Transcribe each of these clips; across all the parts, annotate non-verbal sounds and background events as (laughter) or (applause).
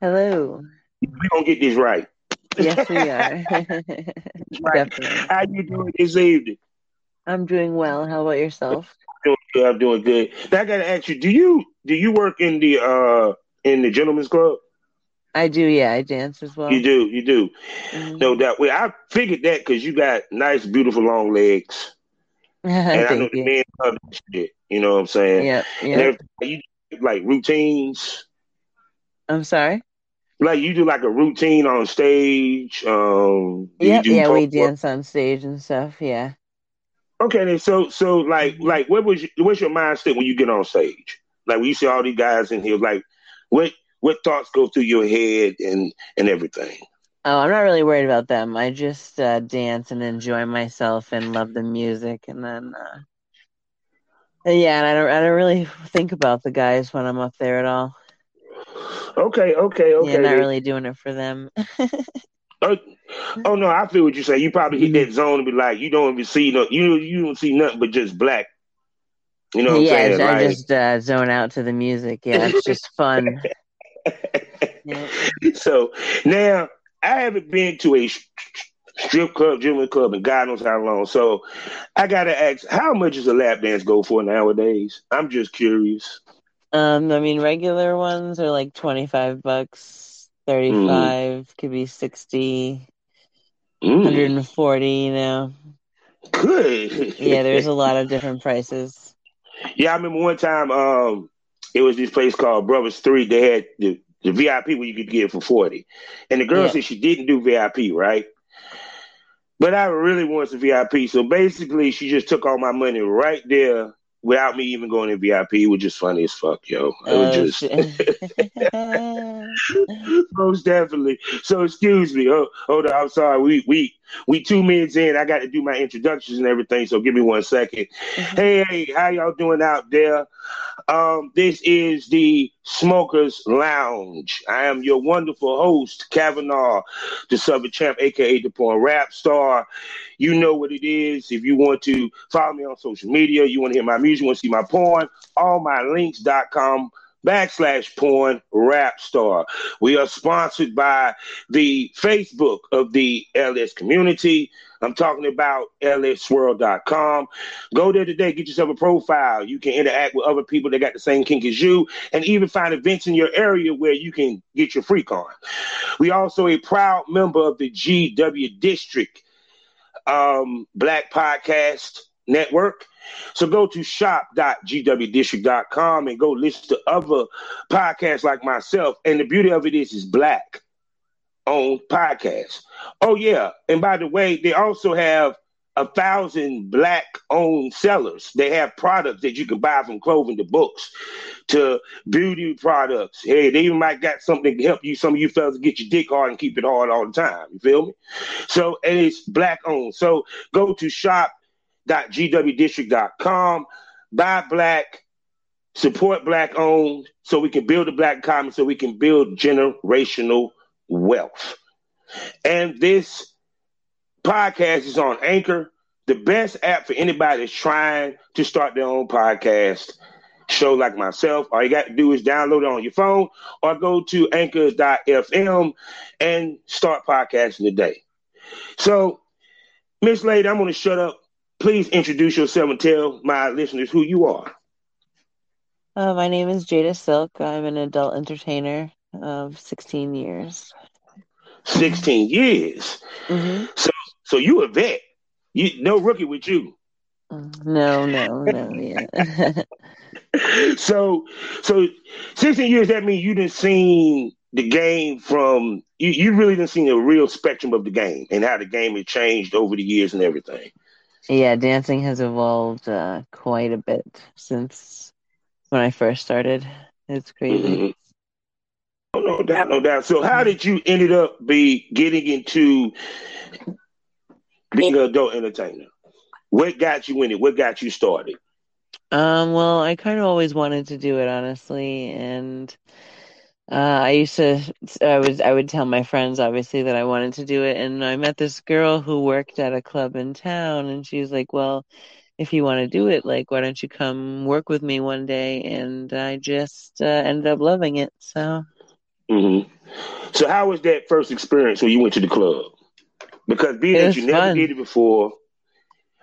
Hello. We gonna get this right. Yes, we (laughs) are. right. Definitely. How you doing this evening? I'm doing well. How about yourself? Doing good. I'm doing good. Now I gotta ask you, do you do you work in the uh in the gentleman's club? I do, yeah. I dance as well. You do, you do. Mhm. No doubt. Well, I figured that because you got nice, beautiful long legs. (laughs) And I know Thank the you. men love that shit. You know what I'm saying? Yep, And yep. everything. You do, like routines. I'm sorry. Like you do like a routine on stage. Um Yep, yeah, we dance on stage and stuff. Yeah. Okay, then so so like Mhm. like what was your, what's your mindset when you get on stage? Like when you see all these guys in here, like what what thoughts go through your head and and everything? Oh, I'm not really worried about them. I just uh, dance and enjoy myself and love the music, and then uh, yeah, and I don't I don't really think about the guys when I'm up there at all. Okay, okay, okay. yeah, not really doing it for them. (laughs) Oh, oh no, I feel what you say. You probably hit that zone and be like, you don't even see no, you you don't see nothing but just black. You know what yeah, I'm saying? I Like, just uh, zone out to the music. Yeah, it's just (laughs) fun. (laughs) Yeah. so now I haven't been to a strip club, gentleman club, and God knows how long. So I gotta ask, how much does a lap dance go for nowadays? I'm just curious. Um, I mean, regular ones are like 25 bucks, 35, could be 60, Mm, 140, you know. good. Yeah, there's a (laughs) lot of different prices. yeah, I remember one time. Um, it was this place called Brothers Three. They had the, the VIP where you could get for forty, and the girl Yeah. said she didn't do VIP, right? But I really wanted some VIP, so basically she just took all my money right there without me even going in VIP. It was just funny as fuck, yo. It Oh, was just (laughs) (laughs) most definitely. So excuse me. Oh, hold on. I'm sorry. We we we two minutes in. I got to do my introductions and everything. So give me one second. Hey, hey, how y'all doing out there? Um, this is the Smokers Lounge. I am your wonderful host, Kavanaugh, the Southern Champ, aka the Porn Rap Star. You know what it is. If you want to follow me on social media, you want to hear my music, you want to see my porn, allmylinks.com backslash porn rap star. We are sponsored by the Facebook of the LS community. I'm talking about lsworld.com. Go there today, get yourself a profile. You can interact with other people that got the same kink as you, and even find events in your area where you can get your freak on. We also a proud member of the GW District um, Black Podcast Network. So go to shop.gwdistrict.com and go listen to other podcasts like myself. And the beauty of it is, is black owned podcasts. Oh yeah, and by the way, they also have a thousand black owned sellers. They have products that you can buy from clothing to books to beauty products. Hey, they even might got something to help you, some of you fellas get your dick hard and keep it hard all the time. You feel me? So and it's black owned. So go to shop.gwdistrict.com, buy black, support black owned, so we can build a black economy, so we can build generational wealth. And this podcast is on Anchor, the best app for anybody that's trying to start their own podcast show like myself. All you got to do is download it on your phone or go to anchor.fm and start podcasting today. So, Miss Lady, I'm going to shut up. Please introduce yourself and tell my listeners who you are. Uh, my name is Jada Silk. I'm an adult entertainer of 16 years. 16 years. hmm So you a vet. You no rookie with you. No, no, no, yeah. (laughs) so so 16 years that means you didn't seen the game from you, you really didn't seen a real spectrum of the game and how the game has changed over the years and everything. Yeah, dancing has evolved uh, quite a bit since when I first started. It's crazy. Mhm. Oh, no doubt, no doubt. So how did you ended up be getting into being an adult entertainer? What got you in it? What got you started? Um, well, I kind of always wanted to do it, honestly, and uh, I used to, I was, I would tell my friends, obviously, that I wanted to do it, and I met this girl who worked at a club in town, and she was like, "Well, if you want to do it, like, why don't you come work with me one day?" And I just uh, ended up loving it. So, Mm-hmm. So how was that first experience when you went to the club? Because being that you fun. never did it before,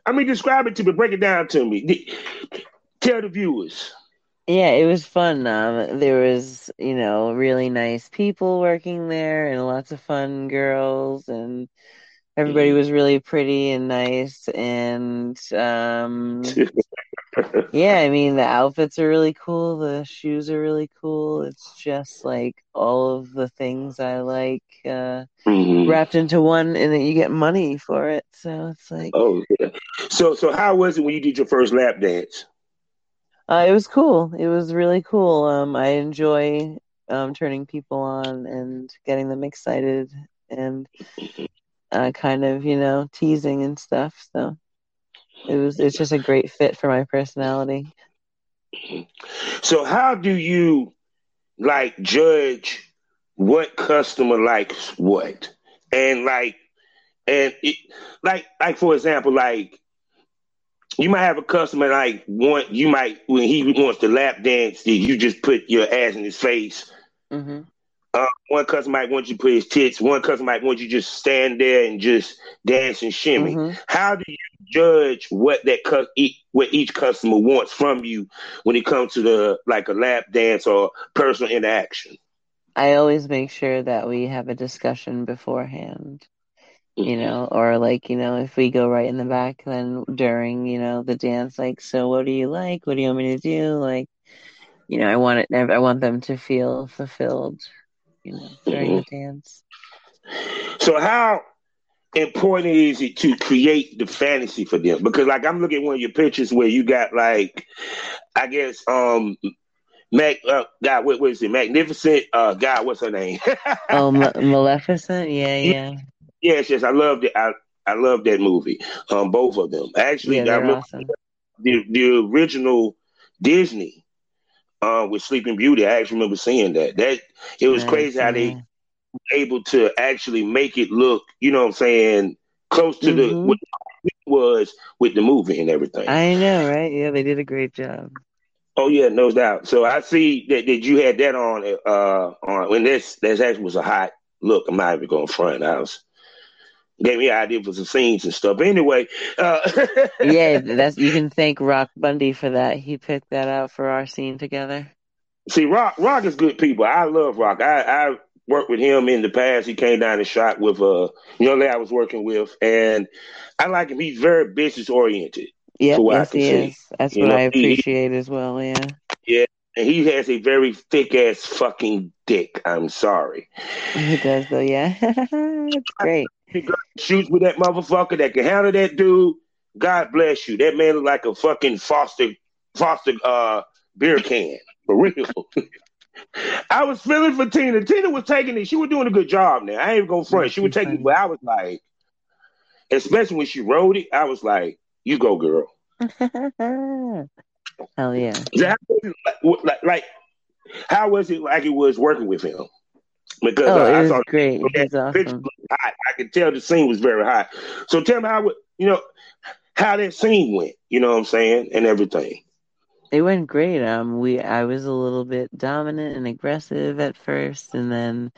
I mean, describe it to me, break it down to me. Tell the viewers. Yeah, it was fun. Um, there was, you know, really nice people working there and lots of fun girls and everybody mm-hmm. was really pretty and nice and um (laughs) yeah, I mean the outfits are really cool, the shoes are really cool. It's just like all of the things I like uh mm-hmm. wrapped into one and then you get money for it. So it's like Oh yeah. So so how was it when you did your first lap dance? Uh, it was cool. It was really cool. Um, I enjoy um, turning people on and getting them excited and uh, kind of, you know, teasing and stuff. So it was it's just a great fit for my personality. So how do you like judge what customer likes what? And like and it, like like for example, like you might have a customer like want you might when he wants to lap dance, you just put your ass in his face. Mm-hmm. Uh, one customer might want you to put his tits. One customer might want you to just stand there and just dance and shimmy. Mm-hmm. How do you judge what that cu- what each customer wants from you when it comes to the like a lap dance or personal interaction? I always make sure that we have a discussion beforehand you know, or like, you know, if we go right in the back, then during, you know, the dance, like, so what do you like? What do you want me to do? Like, you know, I want it, I want them to feel fulfilled, you know, during mm-hmm. the dance. So, how important is it to create the fantasy for them? Because, like, I'm looking at one of your pictures where you got, like, I guess, um, Mac, uh, God, what was it? Magnificent, uh, God, what's her name? oh, (laughs) Maleficent, yeah, yeah. Yes, yes, I loved it. I I love that movie. Um, both of them. Actually, yeah, I remember awesome. the the original Disney uh, with Sleeping Beauty. I actually remember seeing that. That it was crazy how they were able to actually make it look, you know what I'm saying, close to mm-hmm. the what it was with the movie and everything. I know, right? Yeah, they did a great job. Oh yeah, no doubt. So I see that, that you had that on uh on when this this actually was a hot look. I'm not even going front. I was gave me an idea for some scenes and stuff. But anyway, uh, (laughs) yeah, that's you can thank Rock Bundy for that. He picked that out for our scene together. See, Rock Rock is good people. I love Rock. I, I worked with him in the past. He came down and shot with a uh, young lady I was working with, and I like him. He's very business oriented. Yeah, yes, he see. is. That's you what know, I appreciate he, as well. Yeah. Yeah, and he has a very thick ass fucking dick. I'm sorry. (laughs) He does though. Yeah, (laughs) it's great shoots with that motherfucker that can handle that dude. God bless you. That man look like a fucking Foster Foster uh, beer can for real. (laughs) I was feeling for Tina. Tina was taking it. She was doing a good job. Now I ain't gonna front. She was taking it, but I was like, especially when she wrote it, I was like, "You go, girl." (laughs) Hell yeah! Like, like, how was it like it was working with him? Because oh, uh, I saw great. That awesome. hot. I could tell the scene was very hot. So tell me how you know how that scene went. You know what I'm saying, and everything. It went great. Um, we I was a little bit dominant and aggressive at first, and then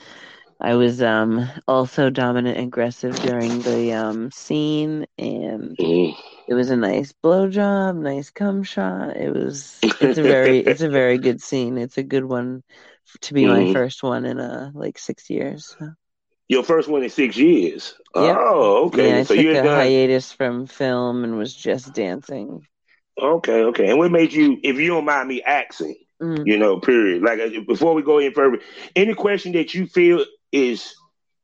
I was um also dominant and aggressive during the um scene, and mm. it was a nice blowjob, nice cum shot. It was it's a very (laughs) it's a very good scene. It's a good one to be mm-hmm. my first one in uh like six years. So. Your first one in six years. Yep. Oh, okay. Yeah, I so took a done... hiatus from film and was just dancing. Okay, okay. And what made you, if you don't mind me asking, mm-hmm. you know, period. Like uh, before we go in further, any question that you feel is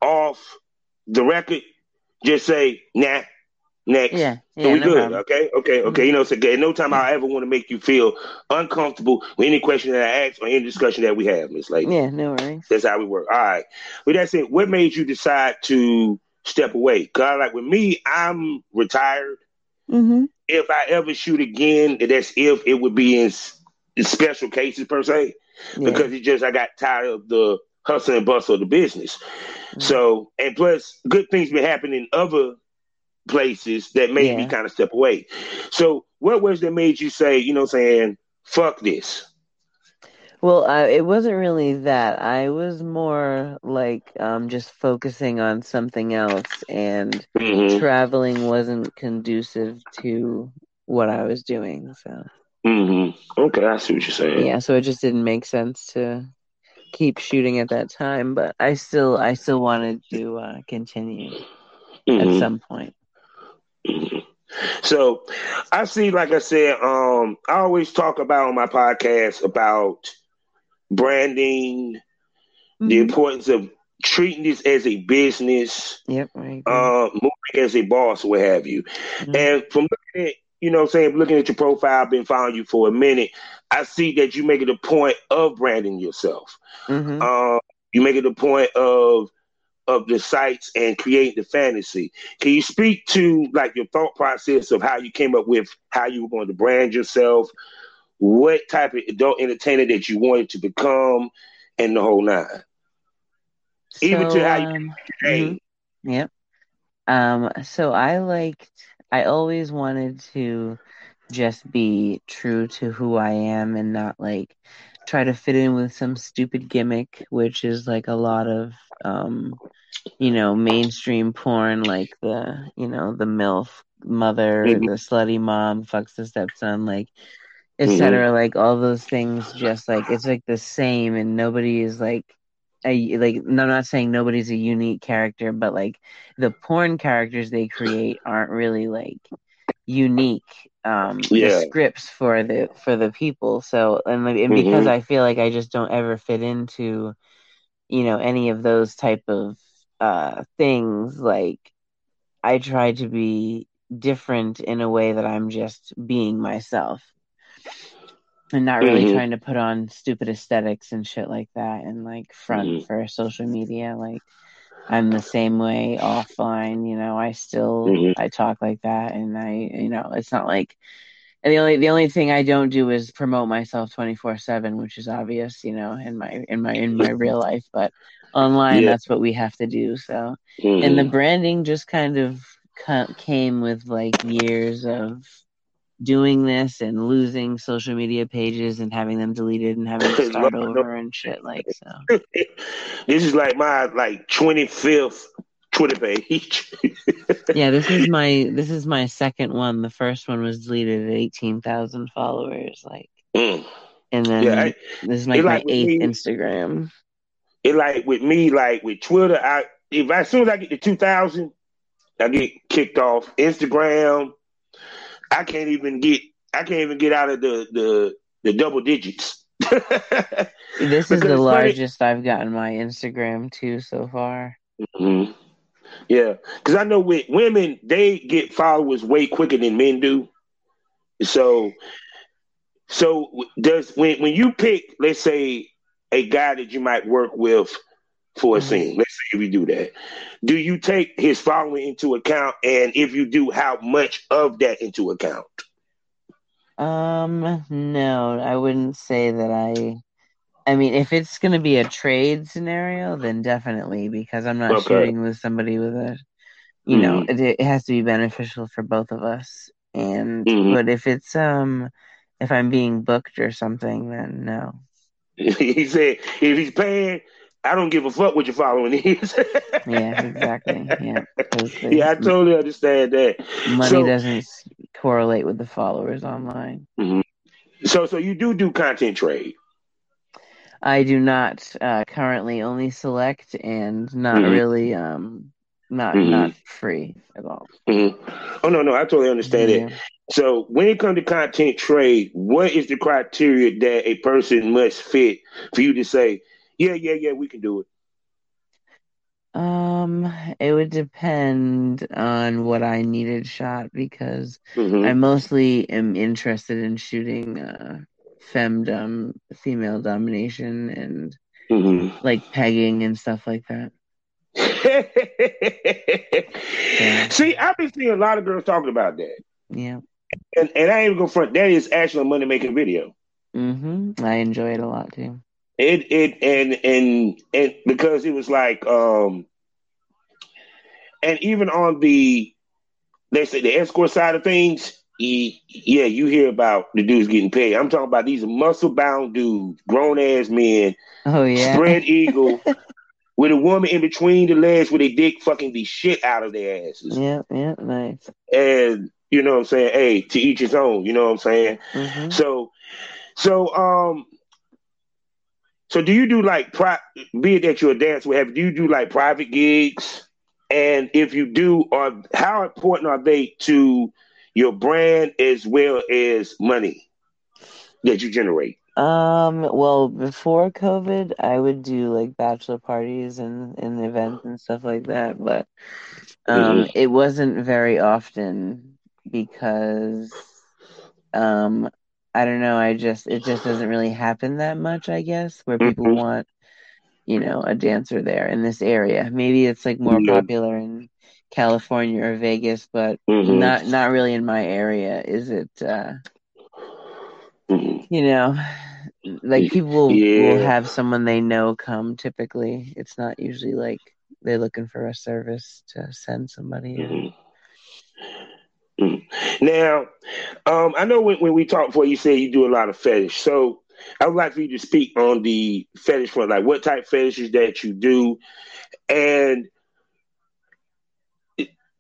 off the record, just say, nah, Next. Yeah. yeah so we no good. Problem. Okay. Okay. Okay. Mm-hmm. You know, so okay, no time I ever want to make you feel uncomfortable with any question that I ask or any discussion that we have, Miss Lady. Yeah, no worries. That's how we work. All right. With that said, what made you decide to step away? Cause like with me, I'm retired. Mm-hmm. If I ever shoot again, that's if it would be in, in special cases per se, yeah. because it just I got tired of the hustle and bustle of the business. Mm-hmm. So, and plus, good things been happening other places that made yeah. me kind of step away. So, what was that made you say, you know, saying, fuck this? Well, uh, it wasn't really that. I was more like um, just focusing on something else, and Mm-hmm. traveling wasn't conducive to what I was doing. So, Mm-hmm. Okay, I see what you're saying. yeah, so it just didn't make sense to keep shooting at that time. But I still, I still wanted to uh, continue at Mhm. some point. So I see, like I said, um, I always talk about on my podcast about branding, the Mhm. importance of treating this as a business, Yep, uh, moving as a boss, what have you. Mhm. And from looking at, you know, saying looking at your profile, I've been following you for a minute. I see that you make it a point of branding yourself. Mhm. Um, you make it a point of of the sites and create the fantasy. Can you speak to like your thought process of how you came up with how you were going to brand yourself, what type of adult entertainer that you wanted to become, and the whole nine? even to So, how you- um, Hey, mhm. Yep. Um, so I liked, I always wanted to just be true to who I am and not like try to fit in with some stupid gimmick, which is like a lot of, um, you know, mainstream porn, like the, you know, the MILF mother, Mhm. the slutty mom, fucks the stepson, like, etc. Like all those things, just like it's like the same, and nobody is like a like. no, I'm not saying nobody's a unique character, but like the porn characters they create aren't really like unique. Um, Yeah. scripts for the for the people. So and like, and because Mhm. I feel like I just don't ever fit into, you know, any of those type of uh things. Like I try to be different in a way that I'm just being myself and not really Mhm. trying to put on stupid aesthetics and shit like that and like front Mhm. for social media like I'm the same way offline you know I still Mhm. I talk like that and I you know it's not like and the only the only thing I don't do is promote myself 24/7 which is obvious you know in my in my in my real life but online Yeah. that's what we have to do so and the Mhm. branding just kind of came with like years of doing this and losing social media pages and having them deleted and having to (laughs) start no. over and shit like so (laughs) this is like my like twenty fifth Twitter page. (laughs) yeah this is my this is my second one the first one was deleted at 18,000 followers like Mm. and then Yeah, I- this is like my like eighth me- Instagram it like with me, like with Twitter, I if as soon as I get to two thousand, I get kicked off. Instagram, I can't even get I can't even get out of the the, the double digits. (laughs) this is the it's funny- largest I've gotten my Instagram to so far Mhm. Yeah, because I know with women, they get followers way quicker than men do. So, so does when when you pick, let's say, a guy that you might work with for a Mhm. scene. Let's say we do that. Do you take his following into account, and if you do, how much of that into account? Um, no, I wouldn't say that I. I mean, if it's going to be a trade scenario, then definitely because I'm not Okay. shooting with somebody with a, you know, it, it has to be beneficial for both of us. And Mhm. but if it's um, if I'm being booked or something, then no. (laughs) he said, if he's paying, I don't give a fuck what your following (laughs) is. Yeah, exactly. Yeah, Yeah, I totally understand that. money so- doesn't correlate with the followers online. So, so you do do content trade. I do not uh, currently only select and not Mhm. really um not Mhm. not free at all. Mhm. Oh no, no, I totally understand it. So when it comes to content trade, what is the criteria that a person must fit for you to say, yeah, yeah, yeah, we can do it? Um, it would depend on what I needed shot because Mhm. I mostly am interested in shooting uh femdom, female domination and Mhm. like pegging and stuff like that. (laughs) See, I've been seeing a lot of girls talking about that, Yeah. and and I ain't even go front. That is actually a money making video. Mm-hmm. I enjoy it a lot too. It it and and and because it was like um, and even on the let's say the escort side of things, yeah, you hear about the dudes getting paid. I'm talking about these muscle bound dudes, grown ass men. Oh yeah, spread eagle (laughs) with a woman in between the legs with a dick fucking the shit out of their asses. Yeah, yeah, nice. And you know what I'm saying? Hey, to each his own. You know what I'm saying? Mm-hmm. So, so um, so do you do like pri- be it that you're a dancer, whatever? Do you do like private gigs? And if you do, are how important are they to your brand as well as money that you generate? Um, well, before COVID, I would do like bachelor parties and, and events and stuff like that, but um, mm-hmm. it wasn't very often because um, I don't know, I just it just doesn't really happen that much, I guess, where people mm-hmm. want you know, a dancer there in this area. Maybe it's like more yeah. popular in California or Vegas, but mm-hmm. not not really in my area. Is it? Uh, mm-hmm. You know, like people yeah. will have someone they know come. Typically, it's not usually like they're looking for a service to send somebody. Mm-hmm. Now, um, I know when, when we talked before, you said you do a lot of fetish. So, I would like for you to speak on the fetish front, like what type fetishes that you do, and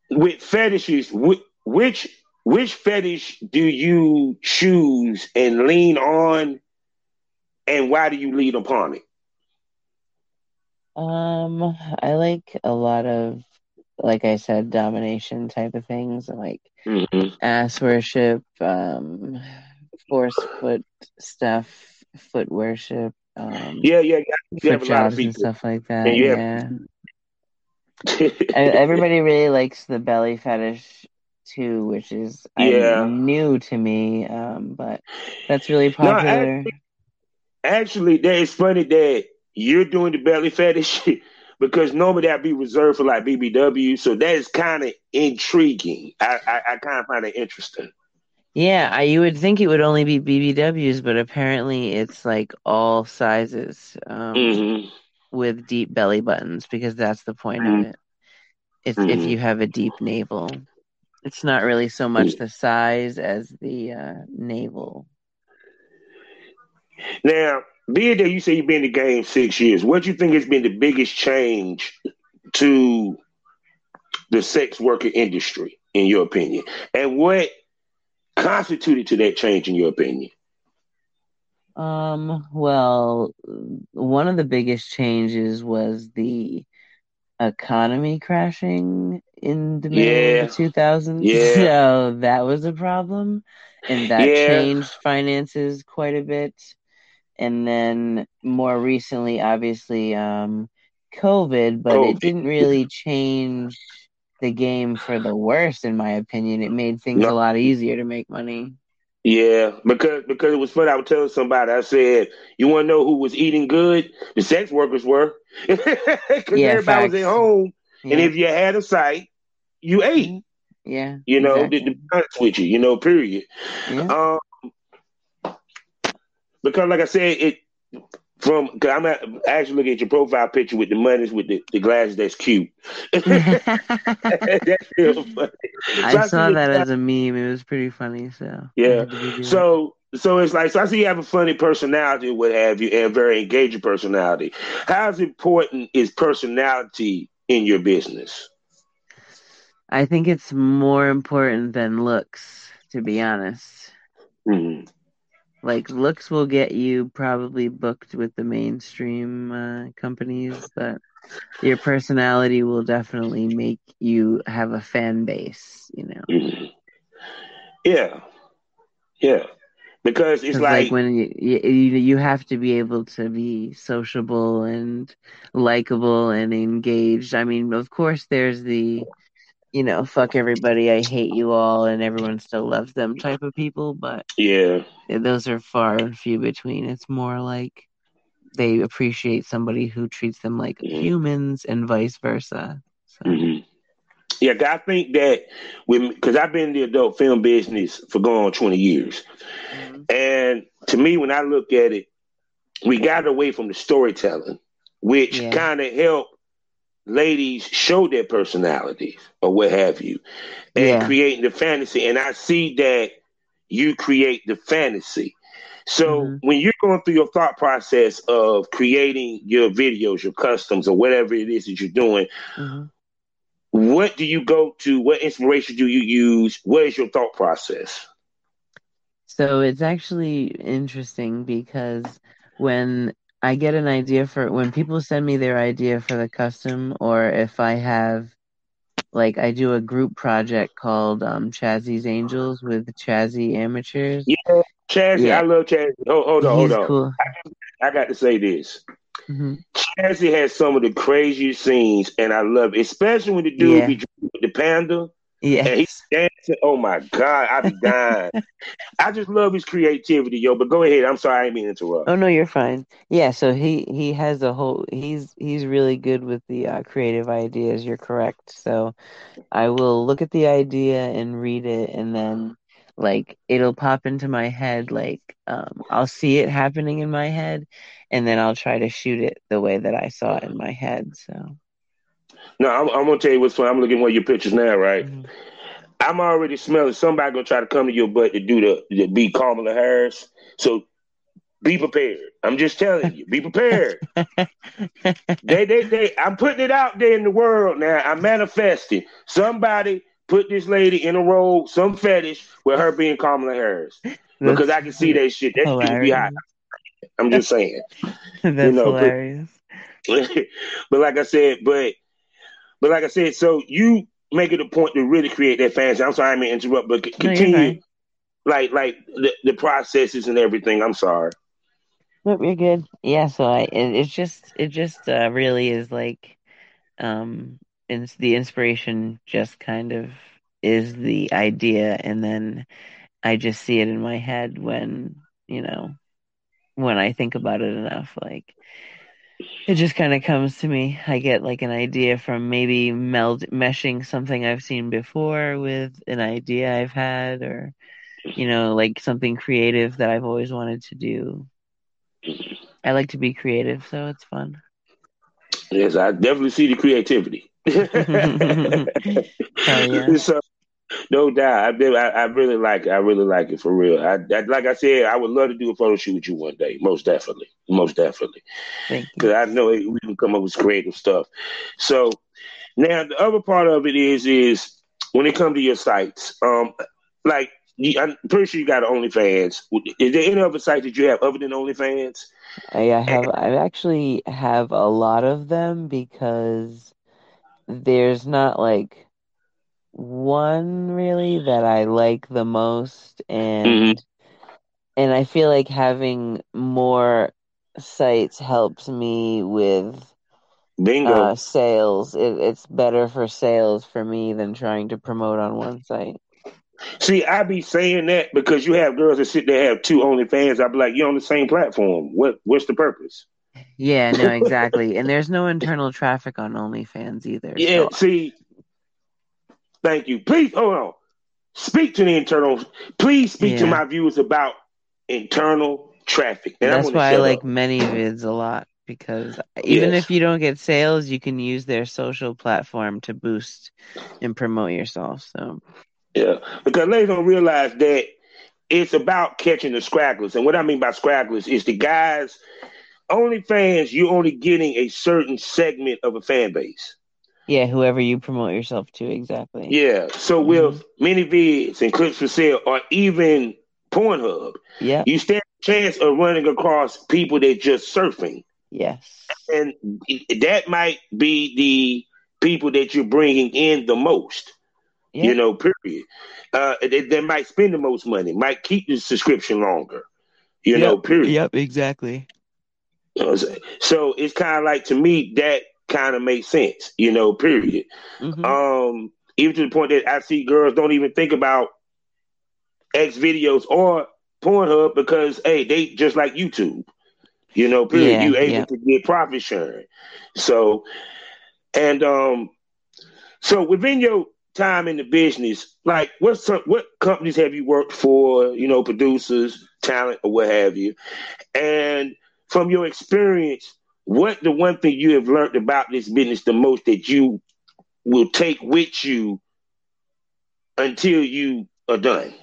with fetishes, which which fetish do you choose and lean on, and why do you lean upon it? Um, I like a lot of, like I said, domination type of things, and like mm-hmm. ass worship, um, force foot stuff, foot worship. Um, yeah, yeah, yeah. foot jobs and stuff like that. yeah. (laughs) Everybody really likes the belly fetish too, which is yeah. new to me, um, but that's really popular. No, actually, actually, that is funny that you're doing the belly fetish (laughs) because normally that'd be reserved for like BBW. So that is kind of intriguing. I, I, I kind of find it interesting. Yeah, I, you would think it would only be BBWs, but apparently it's like all sizes um, mm-hmm. with deep belly buttons because that's the point mm-hmm. of it. It's mm-hmm. if you have a deep navel. It's not really so much mm. the size as the uh, navel. Now, being that you say you've been in the game six years, what do you think has been the biggest change to the sex worker industry, in your opinion? And what constituted to that change, in your opinion? Um, well, one of the biggest changes was the economy crashing in the of the 2000s. Yeah. (laughs) So that was a problem. And that yeah. changed finances quite a bit. And then more recently, obviously, um, COVID, but COVID. it didn't really change the game for the worst, in my opinion. It made things no. a lot easier to make money. Yeah, because because it was fun. I was telling somebody, I said, "You want to know who was eating good? The sex workers were, (laughs) because yeah, everybody facts. was at home, yeah. and if you had a site, you ate. Mm-hmm. Yeah, you know, exactly. the, the with you, you know, period. Yeah. Um, because like I said, it from cause I'm at, actually looking at your profile picture with the money with the, the glasses. That's cute. (laughs) that's real funny. (laughs) I so saw I that as a meme. It was pretty funny. So yeah. So so it's like so I see you have a funny personality, what have you, and very engaging personality. How important is personality in your business? I think it's more important than looks, to be honest. Mm-hmm. Like looks will get you probably booked with the mainstream uh, companies, but your personality will definitely make you have a fan base. You know. Mm-hmm. Yeah, yeah. Because it's like, like, when you, you you have to be able to be sociable and likable and engaged. I mean, of course, there's the you know, fuck everybody, I hate you all, and everyone still loves them type of people. But yeah, those are far and few between. It's more like they appreciate somebody who treats them like mm-hmm. humans and vice versa. So. Mm-hmm. Yeah, I think that when because I've been in the adult film business for going on 20 years. Mm-hmm. And to me, when I look at it, we got away from the storytelling, which yeah. kind of helped ladies show their personalities or what have you, and Yeah. creating the fantasy. And I see that you create the fantasy. So Mhm. when you're going through your thought process of creating your videos, your customs, or whatever it is that you're doing, Mhm. what do you go to? What inspiration do you use? What is your thought process? So it's actually interesting because when I get an idea for when people send me their idea for the custom, or if I have like I do a group project called um, Chazzy's Angels with Chazzy Amateurs. Yeah, Chazzy, Yeah. I love Chazzy. Hold, hold on, hold on. cool. I got to say this. hmm Chazzy has some of the craziest scenes, and I love it, especially when the dude Yeah. be drinking with the panda and he's dancing. Oh my god, I be dying. I just love his creativity, yo. But go ahead. I'm sorry, I didn't mean to interrupt. Oh no, you're fine. Yeah, so he he has a whole he's he's really good with the uh, creative ideas. You're correct. So I will look at the idea and read it, and then like it'll pop into my head. Like um, I'll see it happening in my head, and then I'll try to shoot it the way that I saw it in my head. So No, I'm, I'm gonna tell you what's fun. I'm looking at one of your pictures now, right? Mhm. I'm already smelling somebody gonna try to come to your butt to do the to be Kamala Harris. So be prepared. I'm just telling you, be prepared. (laughs) they, they, they. I'm putting it out there in the world now. I'm manifesting. Somebody put this lady in a role, some fetish with her being Kamala Harris because I can see that shit. That shit would be hot. I'm just saying. (laughs) That's know, but- hilarious. (laughs) but like I said, but but like I said, so you make it a point to really create that fantasy. I'm sorry, I mean interrupt, but c- continue. fine. like like the, the processes and everything. I'm sorry. Nope, you're good. Yeah, so I it, it's just it just uh, really is like um it's the inspiration just kind of is the idea and then I just see it in my head when, you know, when I think about it enough like it just kind of comes to me. I get like an idea from maybe meld meshing something I've seen before with an idea I've had or you know, like something creative that I've always wanted to do. I like to be creative, so it's fun. Yes, I definitely see the creativity. Hell (laughs) (laughs) oh, yeah. So, no doubt, I, I I really like it. I really like it for real. I, I like I said, I would love to do a photo shoot with you one day. Most definitely, most definitely, because I know we can come up with creative stuff. So now the other part of it is is when it comes to your sites, um, like you, I'm pretty sure you got OnlyFans. Is there any other site that you have other than OnlyFans? I I have I actually have a lot of them because there's not like one really that I like the most and and I feel like having more sites helps me with Bingo. uh sales. It, it's better for sales for me than trying to promote on one site. See, I be saying that because you have girls that sit there have two OnlyFans. I be like, you're on the same platform. What What's the purpose? Yeah, no, (laughs) exactly. And there's no internal traffic on OnlyFans either. Yeah. So See, thank you. Please hold on. Speak to the internal. Please speak to my viewers about internal traffic. And I'm that's gonna why I like up. ManyVids a lot because even Yes. if you don't get sales, you can use their social platform to boost and promote yourself. So Yeah, because ladies don't realize that it's about catching the scragglers, and what I mean by scragglers is the guys. OnlyFans, you're only getting a certain segment of a fan base. Yeah, whoever you promote yourself to, exactly. Yeah. So with ManyVids and clips for sale, or even Pornhub, yeah. you stand a chance of running across people that just surfing, Yes. and that might be the people that you're bringing in the most. Yep. You know, period. Uh, they, they might spend the most money, might keep the subscription longer. You know, period. Yep. Exactly. You know, so, so it's kind of like to me that kind of makes sense. You know, period. hmm Um, even to the point that I see girls don't even think about XVideos or Pornhub because hey, they just like YouTube. You know, period. Yeah, you able yeah. to get profit sharing. So, and um, so within your time in the business, like what some what companies have you worked for? You know, producers, talent, or what have you. And from your experience, what the one thing you have learned about this business the most that you will take with you until you are done?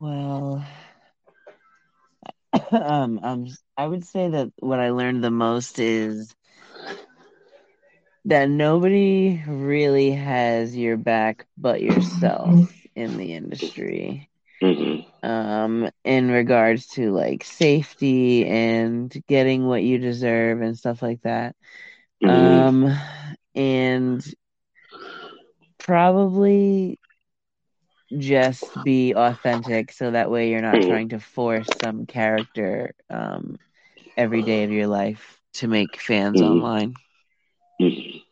Well, (coughs) um, um, I would say that what I learned the most is that nobody really has your back but yourself in the industry. Mm-hmm. Um, in regards to like safety and getting what you deserve and stuff like that. Mm-hmm. Um, and probably just be authentic so that way you're not Mhm. trying to force some character um, every day of your life to make fans Mhm. online. Mhm.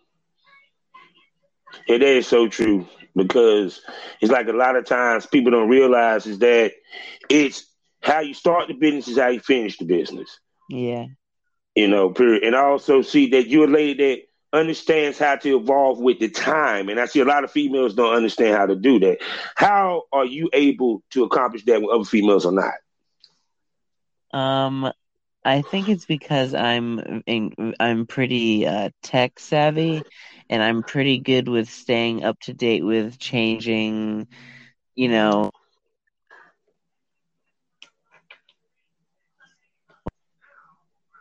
Yeah, that is so true because it's like a lot of times people don't realize is that it's how you start the business is how you finish the business. Yeah. You know, period. And I also see that you're a lady that understands how to evolve with the time. And I see a lot of females don't understand how to do that. How are you able to accomplish that with other females or not? Um, I think it's because I'm in, I'm pretty uh, tech savvy, and I'm pretty good with staying up to date with changing, you know,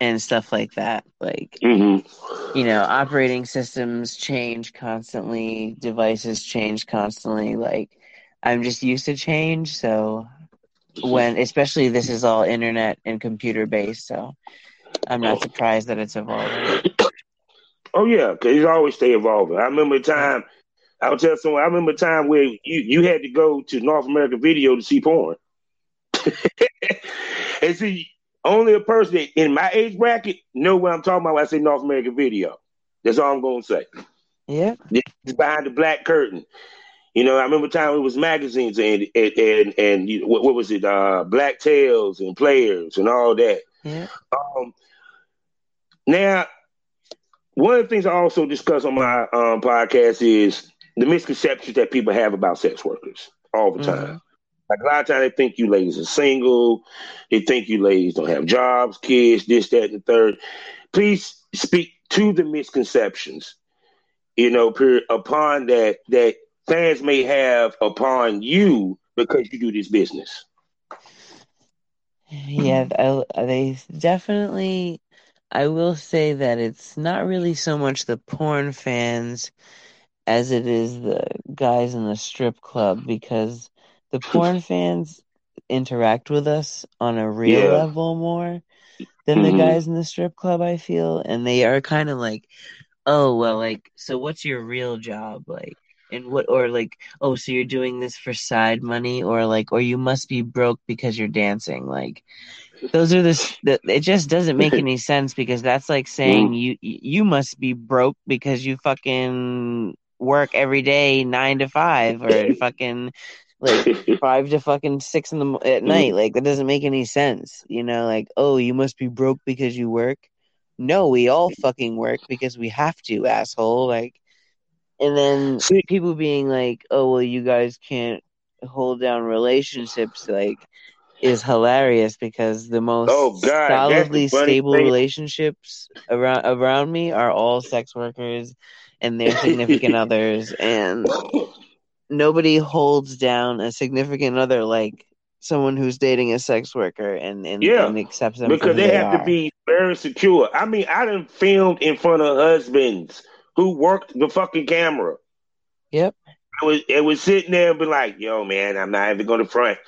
and stuff like that. Like, Mm-hmm. you know, operating systems change constantly, devices change constantly. Like, I'm just used to change, so when especially this is all internet and computer based, so I'm not surprised that it's evolving. Oh yeah, because he's always stay evolving. I remember a time. I'll tell someone. I remember a time where you you had to go to North American Video to see porn, (laughs) and see only a person in my age bracket know what I'm talking about when I say North American Video. That's all I'm gonna say. Yeah, It's behind the black curtain. You know, I remember a time it was magazines and and and, and you, what, what was it? Uh, Black Tales and Players and all that. yeah, Um, now, one of the things I also discuss on my um, podcast is the misconceptions that people have about sex workers all the time. Mhm. Like a lot of times they think you ladies are single, they think you ladies don't have jobs, kids, this, that, and the third. Please speak to the misconceptions, you know, per, upon that that fans may have upon you because you do this business. yeah. I, they definitely. I will say that it's not really so much the porn fans as it is the guys in the strip club because the porn (laughs) fans interact with us on a real Yeah. level more than the Mhm. guys in the strip club, I feel. And they are kind of like, oh, well, like, so what's your real job? Like, and what, or like, oh, so you're doing this for side money, or like, or you must be broke because you're dancing. Like, those are the, the it just doesn't make (laughs) any sense because that's like saying mm. you you must be broke because you fucking work every day nine to five or (laughs) fucking like five to fucking six in the at mm. night. Like that doesn't make any sense. You know, like oh, you must be broke because you work. No, we all fucking work because we have to, asshole. Like, and then people being like, oh well, you guys can't hold down relationships. Like, is hilarious because the most Oh, God, solidly stable thing. relationships around around me are all sex workers and their significant (laughs) others and nobody holds down a significant other like someone who's dating a sex worker and and, Yeah, and accepts them because they they have are. to be very secure. I mean, I done filmed in front of husbands who worked the fucking camera. Yep. I was it was sitting there and be like, yo, man, I'm not even going to front.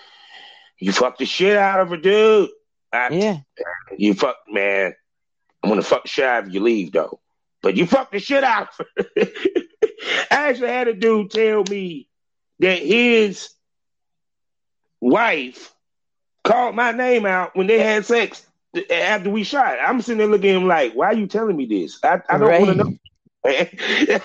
You fucked the shit out of her, dude. I, Yeah. You fuck, man. I'm gonna fuck the shit out of you leave though. But you fucked the shit out of her. (laughs) I actually had a dude tell me that his wife called my name out when they had sex after we shot. I'm sitting there looking at him like, why are you telling me this? I, I don't want to know. (laughs)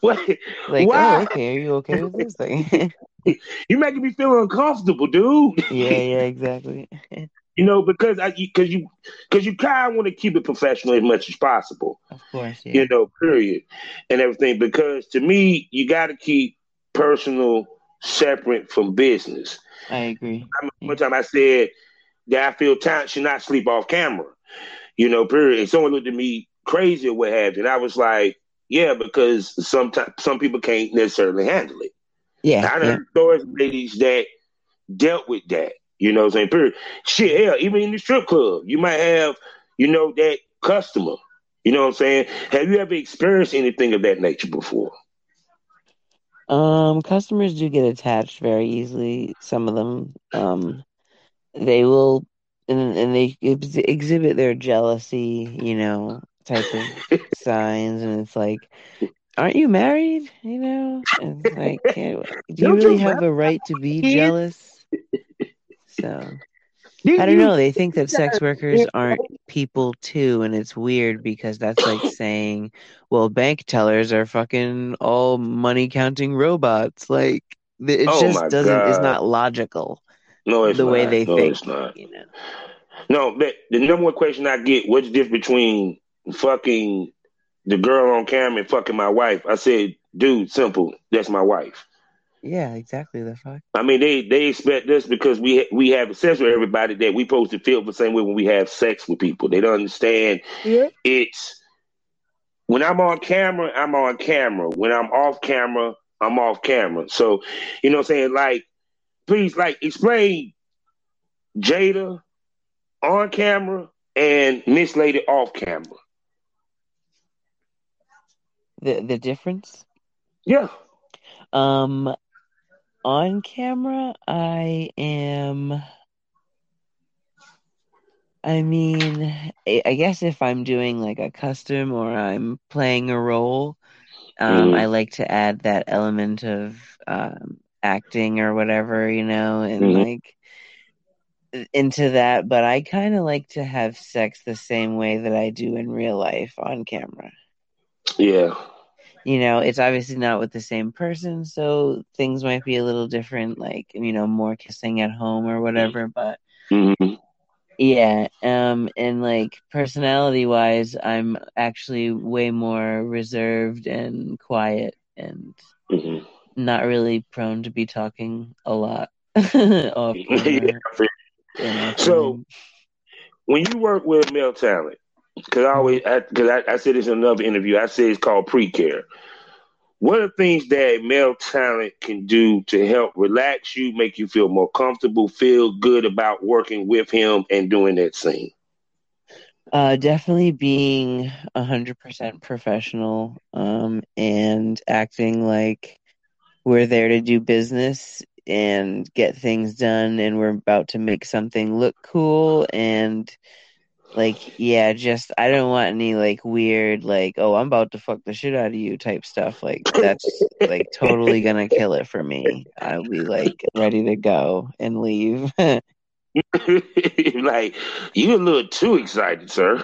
what, Like, why? oh, okay, are you okay with this thing? (laughs) You making me feel uncomfortable, dude. (laughs) yeah, yeah, exactly. (laughs) You know, because I because you because you kind of want to keep it professional as much as possible. Of course, yeah. You know, period, and everything. Because to me, you got to keep personal separate from business. I agree. One time I said that I feel talent should not sleep off camera. You know, period. And someone looked at me crazy or what have you. And I was like, yeah, because sometimes some people can't necessarily handle it. Yeah. I yeah. know stories of ladies that dealt with that. You know what I'm saying? Period. Shit, hell, even in the strip club, you might have, you know, that customer. You know what I'm saying? Have you ever experienced anything of that nature before? Um, customers do get attached very easily. Some of them, um, they will, and and they ex- exhibit their jealousy, you know, type of (laughs) signs, and it's like, aren't you married? You know, and like, (laughs) do you really have a right to be jealous? So. I don't know. They think that sex workers aren't people too, and it's weird because that's like (laughs) saying, well, bank tellers are fucking all money counting robots. Like it Oh just doesn't. It's not logical No, it's the way they no, think. it's not. You know. No, but the number one question I get: What's the difference between fucking the girl on camera and fucking my wife? I said, dude, simple. That's my wife. Yeah, exactly. That's right. I mean, they they expect this because we we have sex with everybody that we supposed to feel the same way when we have sex with people. They don't understand. Yeah. It's when I'm on camera, I'm on camera. When I'm off camera, I'm off camera. So, you know what I'm saying? Like, please, like, explain Jada on camera and Miss Lady off camera. The the difference. Yeah. Um, on camera, I am. I mean, I guess if I'm doing like a custom or I'm playing a role, um, Mhm. I like to add that element of um, acting or whatever, you know, and Mhm. like into that. But I kind of like to have sex the same way that I do in real life on camera. Yeah. You know, it's obviously not with the same person, so things might be a little different, like, you know, more kissing at home or whatever, but hmm yeah, um, and like personality wise, I'm actually way more reserved and quiet and hmm not really prone to be talking a lot. (laughs) (laughs) Yeah. So- When you work with male talent, because I always, because I, I, said this in another interview, I say it's called pre-care. What are things that male talent can do to help relax you, make you feel more comfortable, feel good about working with him and doing that scene? Uh, definitely being a hundred percent professional, um, and acting like we're there to do business and get things done, and we're about to make something look cool, and like, yeah, just I don't want any like weird, like, oh, I'm about to fuck the shit out of you type stuff. Like, that's like totally (laughs) gonna kill it for me. I'll be like ready to go and leave. (laughs) (laughs) like you're a little too excited, sir.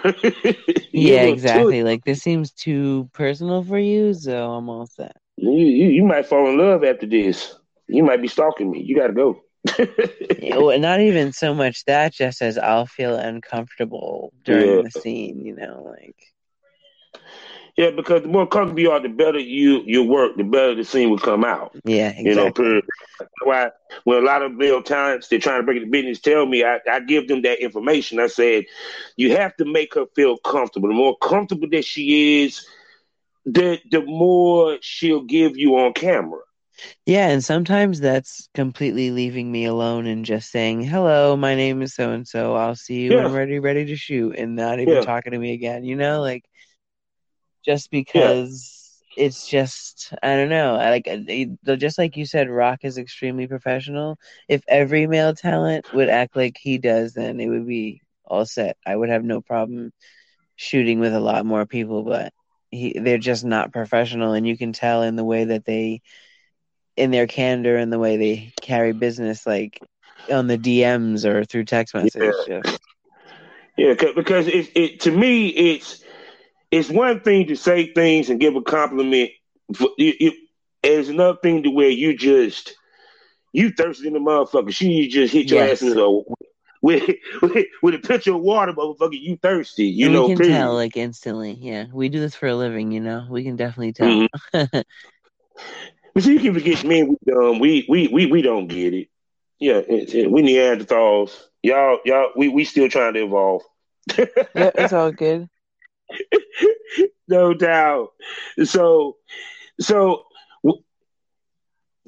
Yeah, little too- exactly. Like, this seems too personal for you, so I'm all set. you, you you might fall in love after this. You might be stalking me. You got to go. (laughs) Well, not even so much that, just as I'll feel uncomfortable during Yeah. the scene, you know, like Yeah, because the more comfortable you are, the better you you work, the better the scene will come out. yeah, You know, period. That's why when a lot of male talents they're trying to break the business, tell me I, I give them that information. I said you have to make her feel comfortable. The more comfortable that she is, the the more she'll give you on camera. Yeah, and sometimes that's completely leaving me alone and just saying, "Hello, my name is so and so. I'll see you when Yeah. I'm ready, ready to shoot," and not even Yeah. talking to me again. You know, like just because it's just I don't know. Like uh, just like you said, Rock is extremely professional. If every male talent would act like he does, then it would be all set. I would have no problem shooting with a lot more people, but he, they're just not professional, and you can tell in the way that they, in their candor and the way they carry business, like on the DMs or through text message. Just, Yeah, 'cause- because it, it to me it's it's one thing to say things and give a compliment. For, it, it, it's another thing to where you just you thirsty in the motherfucker. She just hit your Yes. ass in the with, with with a pitcher of water, motherfucker. You thirsty? You and know, we can period. tell like instantly. Yeah, we do this for a living, you know. We can definitely tell. Mhm. (laughs) But see, you can forget men. We dumb. We we we we don't get it. Yeah, it's, it, we Neanderthals. Y'all y'all we we still trying to evolve. yeah, it's all good. (laughs) no doubt. So, so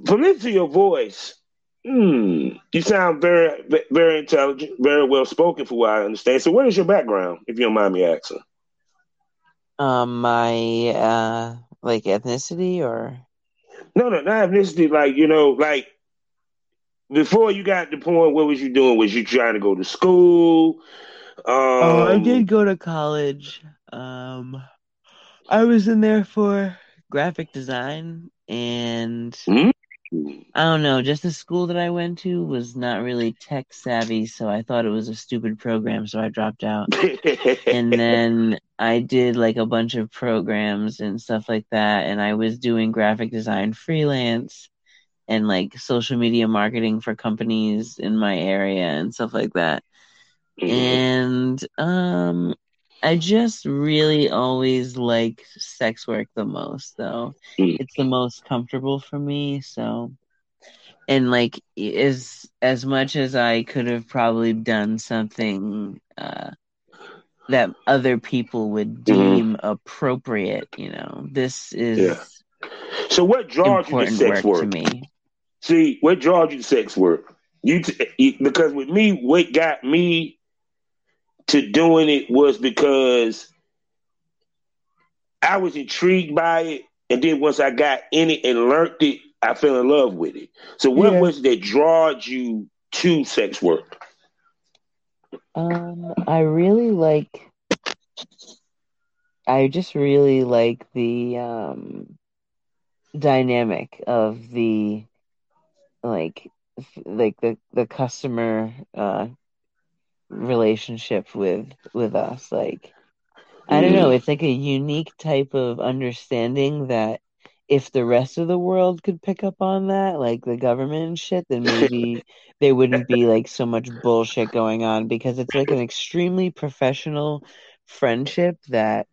from listening to your voice, hmm, you sound very, very intelligent, very well spoken, for what I understand. So, what is your background, if you don't mind me asking? Um, my uh, like ethnicity or no, no, not ethnicity. Like you know, like before you got the point, what was you doing? Was you trying to go to school? Um, oh, I did um, go to college. Um, I was in there for graphic design, and mm-hmm. I don't know. Just the school that I went to was not really tech savvy, so I thought it was a stupid program, so I dropped out. and then I did like a bunch of programs and stuff like that, and I was doing graphic design freelance and like social media marketing for companies in my area and stuff like that. Mm-hmm. And um I just really always like sex work the most though. Mm-hmm. It's the most comfortable for me, so and like as as much as I could have probably done something uh that other people would mm-hmm. deem mm-hmm. appropriate, you know. This is yeah. So what draws you to sex work, work to me? See, what draws you to sex work? You, t- because with me, what got me to doing it was because I was intrigued by it, and then once I got in it and learned it, I fell in love with it. So, what yeah. was that drawed you to sex work? Um, I really like. I just really like the um, dynamic of the like like the the customer uh relationship with with us like i don't know mm. it's like a unique type of understanding that if the rest of the world could pick up on that like the government and shit then maybe (laughs) there wouldn't be like so much bullshit going on because it's like an extremely professional friendship that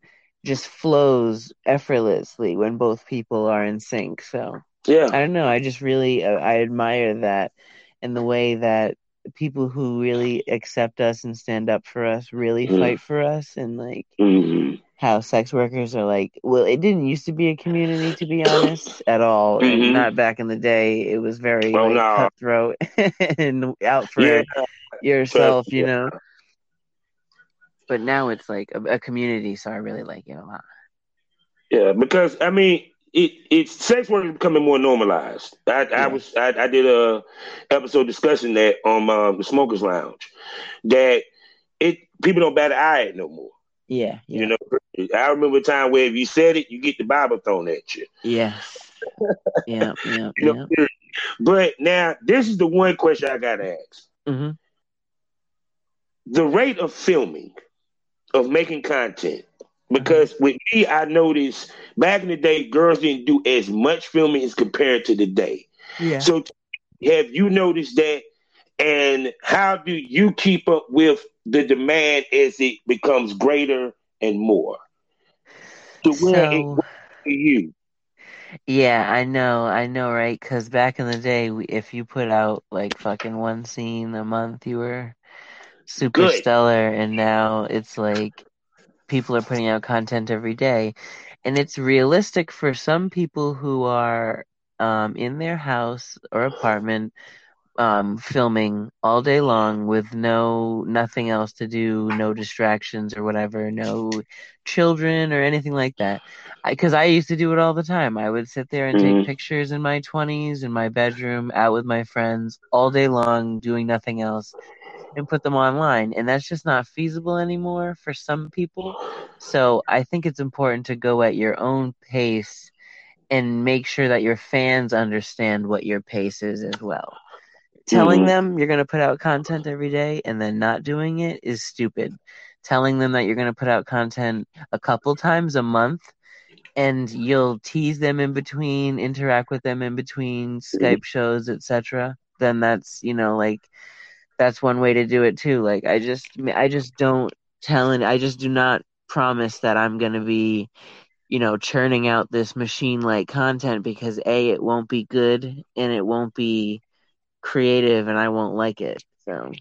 just flows effortlessly when both people are in sync so yeah. I don't know. I just really uh, I admire that and the way that people who really accept us and stand up for us really mm. fight for us and like mm-hmm. how sex workers are like well it didn't used to be a community to be honest at all mm-hmm. not back in the day it was very like, no. cutthroat (laughs) and out for yeah. yourself you know but now it's like a, a community so i really like it a lot yeah because i mean it it's sex work is becoming more normalized. I, yeah. I was I, I, did a episode discussing that on um, the Smokers Lounge that it people don't bat an eye at no more. Yeah, yeah, you know. I remember a time where if you said it, you get the Bible thrown at you. Yes. (laughs) yeah, yeah, you know, yeah. But now this is the one question I gotta ask. Mm-hmm. The rate of filming, of making content, because with me, I noticed back in the day, girls didn't do as much filming as compared to today. Yeah. So, have you noticed that? And how do you keep up with the demand as it becomes greater and more? To where so, it you? Yeah, I know, I know, right? Because back in the day, if you put out like fucking one scene a month, you were super Good. stellar, and now it's like people are putting out content every day. And it's realistic for some people who are um, in their house or apartment um, filming all day long with no nothing else to do, no distractions or whatever, no children or anything like that. Because I, I, used to do it all the time. I would sit there and mm-hmm. take pictures in my twenties in my bedroom, out with my friends all day long, doing nothing else, and put them online. And that's just not feasible anymore for some people. So I think it's important to go at your own pace and make sure that your fans understand what your pace is as well. Telling mm-hmm. them you're going to put out content every day and then not doing it is stupid. Telling them that you're going to put out content a couple times a month and you'll tease them in between, interact with them in between Skype shows, etc. Then that's, you know, like that's one way to do it too. Like I just I just don't tell and I just do not promise that I'm gonna be, you know, churning out this machine like content because A, it won't be good and it won't be creative and I won't like it. So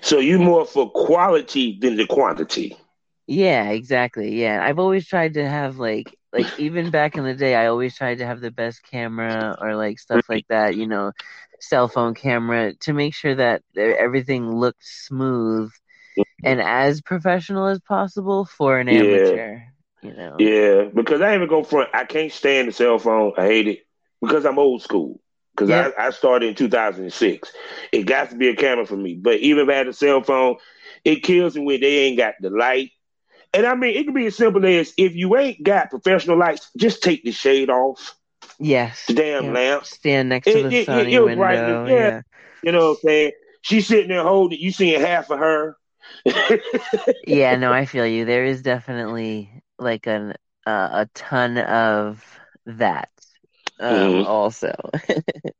So you more for quality than the quantity. Yeah, exactly. Yeah, I've always tried to have like like even back in the day, I always tried to have the best camera or like stuff like that. You know, cell phone camera to make sure that everything looked smooth and as professional as possible for an amateur. You know. Yeah, because I even go front. I can't stand the cell phone. I hate it because I'm old school. Because I, I started in 2006. It got to be a camera for me. But even if I had a cell phone, it kills me when they ain't got the light. And I mean, it can be as simple as if you ain't got professional lights, just take the shade off. Yes. The damn yeah. lamp. Stand next to it, the it, sunny it, window. Right, yeah. yeah. You know what I'm saying? She's sitting there holding you seeing half of her. (laughs) yeah, no, I feel you. There is definitely like an uh, a ton of that um, mm-hmm. also. (laughs)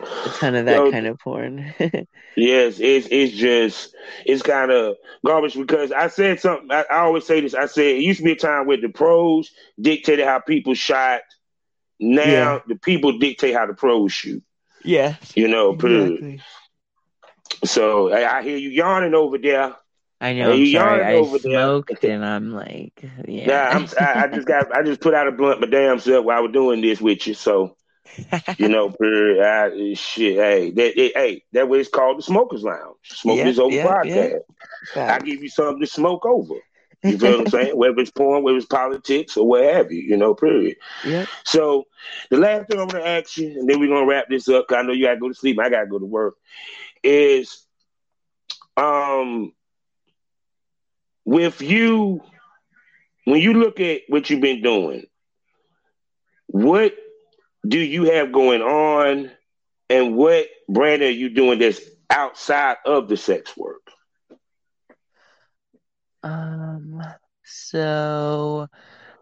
a ton of that so, kind of porn. (laughs) yes, it's it's just it's kind of garbage because I said something. I, I, always say this. I said it used to be a time where the pros dictated how people shot. Now yeah. the people dictate how the pros shoot. Yeah, you know. Exactly. So I, I hear you yawning over there. I know. I'm sorry. I smoked there. and I'm like, yeah. Nah, I'm, I, I, just got, I just put out a blunt my damn self while I was doing this with you. So, you know, (laughs) I, shit, hey, that, it, hey, that way it's called the Smokers Lounge. Smokers yeah, over yeah, podcast. Yeah. I give you something to smoke over. You feel what I'm saying? (laughs) Whether it's porn, whether it's politics, or what have you, you know, period. Yeah. So the last thing I'm gonna ask you, and then we're gonna wrap this up, I know you gotta go to sleep, I gotta go to work, is um with you, when you look at what you've been doing, what do you have going on, and what brand are you doing that's outside of the sex work? Um. So,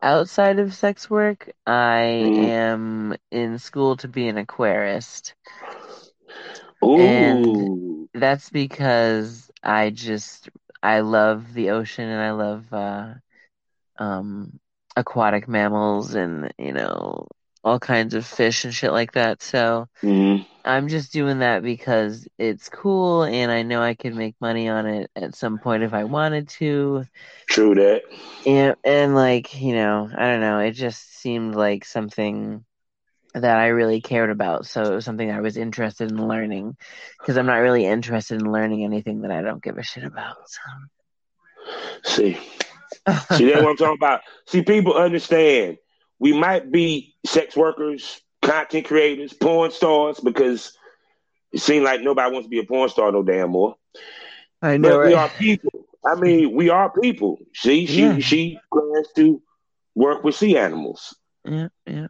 outside of sex work, I mm. am in school to be an aquarist. Ooh. And that's because I just I love the ocean and I love uh, um, aquatic mammals and you know all kinds of fish and shit like that. So mm-hmm. I'm just doing that because it's cool and I know I could make money on it at some point if I wanted to. True that. And and like you know I don't know it just seemed like something that I really cared about. So it was something I was interested in learning because I'm not really interested in learning anything that I don't give a shit about. So. See, see, that's what I'm talking about. See, people understand we might be sex workers, content creators, porn stars because it seems like nobody wants to be a porn star no damn more. I know. But right? we are people. I mean, we are people. See, she yeah. she plans to work with sea animals. Yeah, yeah.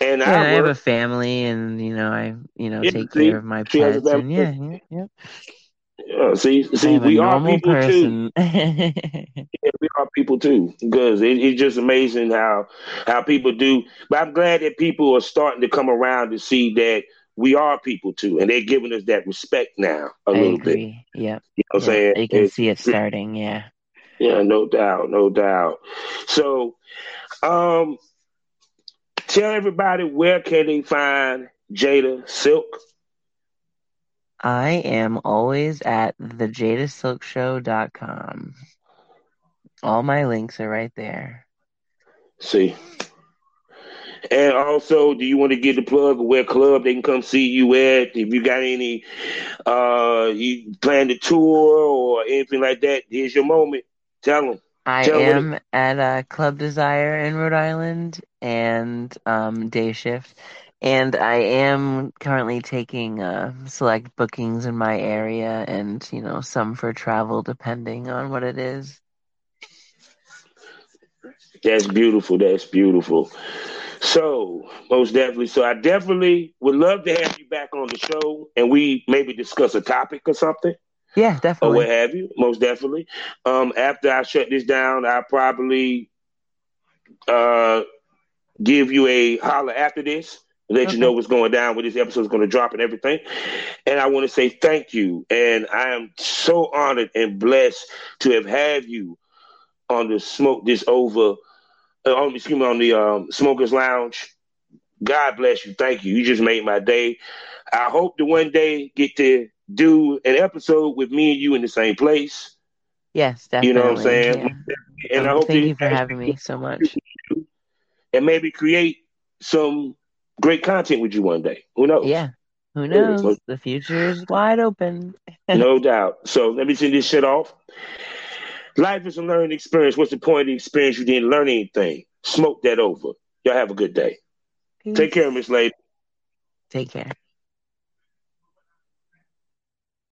And yeah, I, I, have a family, and you know, I you know yeah, take see, care of my pets, and yeah, yeah, yeah. Yeah, see, see, we are people person. too. (laughs) yeah, we are people too, because it, it's just amazing how how people do. But I'm glad that people are starting to come around to see that we are people too, and they're giving us that respect now a I little agree. bit. Yeah, you know what I'm saying you can see it starting. Yeah, yeah, no doubt, no doubt. So, um, Tell everybody where can they find Jada Silk. I am always at thejadasilkshow.com. All my links are right there. See. And also, do you want to get the plug of where club they can come see you at? If you got any, uh, you plan to tour or anything like that, here's your moment. Tell them. I Tell am them. at uh, Club Desire in Rhode Island and um, day shift. And I am currently taking uh, select bookings in my area and, you know, some for travel depending on what it is. That's beautiful. That's beautiful. So, most definitely. So, I definitely would love to have you back on the show and we maybe discuss a topic or something. Yeah, definitely. Or what have you. Most definitely. Um, after I shut this down, I'll probably uh, give you a holler after this, let okay. you know what's going down, when this episode is going to drop and everything. And I want to say thank you. And I am so honored and blessed to have had you on the Smoke This Over, uh, on, excuse me, on the um, Smokers Lounge. God bless you. Thank you. You just made my day. I hope to one day get to do an episode with me and you in the same place. Yes, definitely. You know what I'm saying? Yeah. And um, I hope thank you for having me so much. And maybe create some great content with you one day. Who knows? Yeah. Who knows? The future is wide open. (laughs) no doubt. So let me send this shit off. Life is a learning experience. What's the point of the experience? You didn't learn anything. Smoke that over. Y'all have a good day. Peace. Take care, Miss Lady. Take care.